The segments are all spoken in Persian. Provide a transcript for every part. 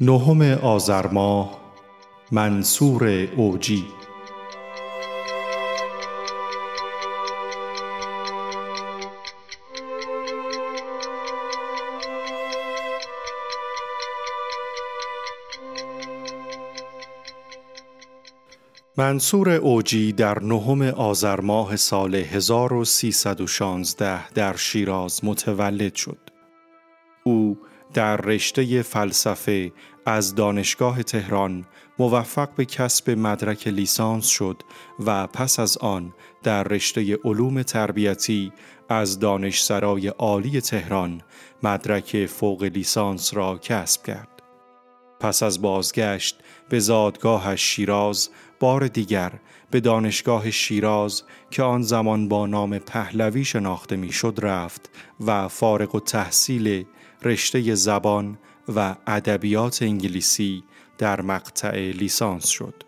نهم آذر ماه منصور اوجی منصور اوجی در نهم آذر ماه سال 1316 در شیراز متولد شد. او در رشته فلسفه از دانشگاه تهران موفق به کسب مدرک لیسانس شد و پس از آن در رشته علوم تربیتی از دانشسرای عالی تهران مدرک فوق لیسانس را کسب کرد. پس از بازگشت به زادگاهش شیراز بار دیگر به دانشگاه شیراز که آن زمان با نام پهلوی شناخته می‌شد رفت و فارغ و تحصیل رشته زبان و ادبیات انگلیسی در مقطع لیسانس شد.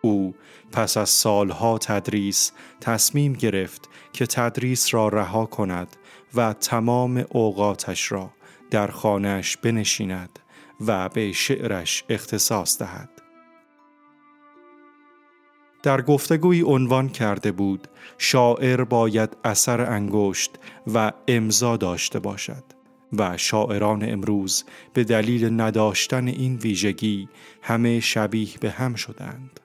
او پس از سالها تدریس تصمیم گرفت که تدریس را رها کند و تمام اوقاتش را در خانهش بنشیند و به شعرش اختصاص دهد. در گفتگوی عنوان کرده بود شاعر باید اثر انگشت و امضا داشته باشد و شاعران امروز به دلیل نداشتن این ویژگی همه شبیه به هم شدند.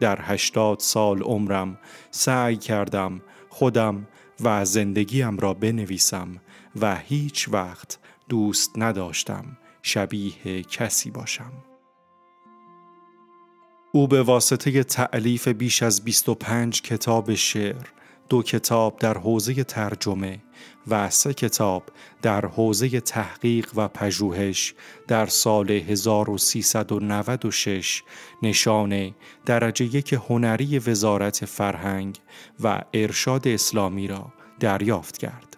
در هشتاد سال عمرم سعی کردم خودم و زندگیم را بنویسم و هیچ وقت دوست نداشتم شبیه کسی باشم. او به واسطه تعلیف بیش از 25 کتاب شعر دو کتاب در حوزه ترجمه و سه کتاب در حوزه تحقیق و پژوهش در سال 1396 نشان درجه یک هنری وزارت فرهنگ و ارشاد اسلامی را دریافت کرد.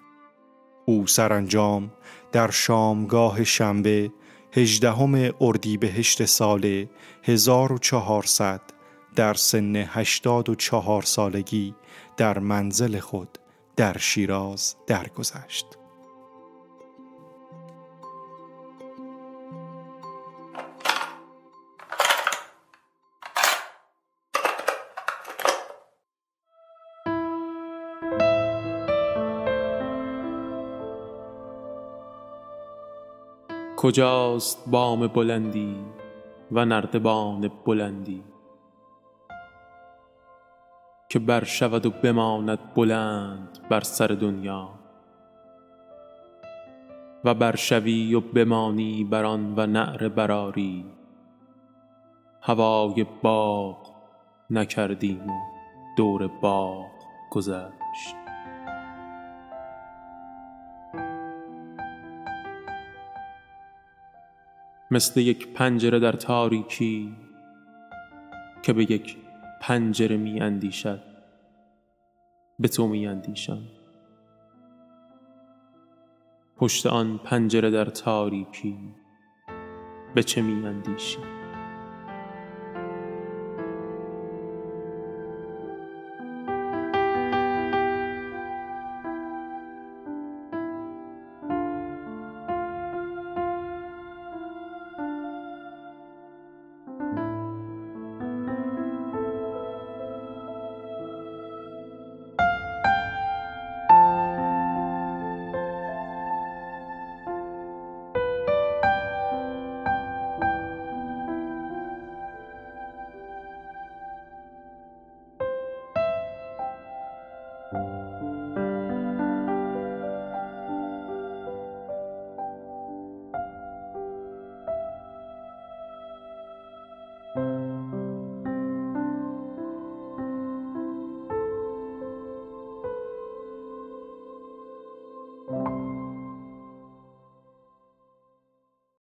او سرانجام در شامگاه شنبه هجدهم اردیبهشت سال 1400 در سن 84 سالگی در منزل خود در شیراز درگذشت. کجاست بام بلندی و نردبان بلندی که بر شود و بماند بلند بر سر دنیا. و برشوی و بمانی بر آن و نعره براری هوای باغ نکردیم و دور باغ گذشت. مثل یک پنجره در تاریکی که به یک پنجره می اندیشد. به تو می اندیشم. پشت آن پنجره در تاریکی به چه می اندیشی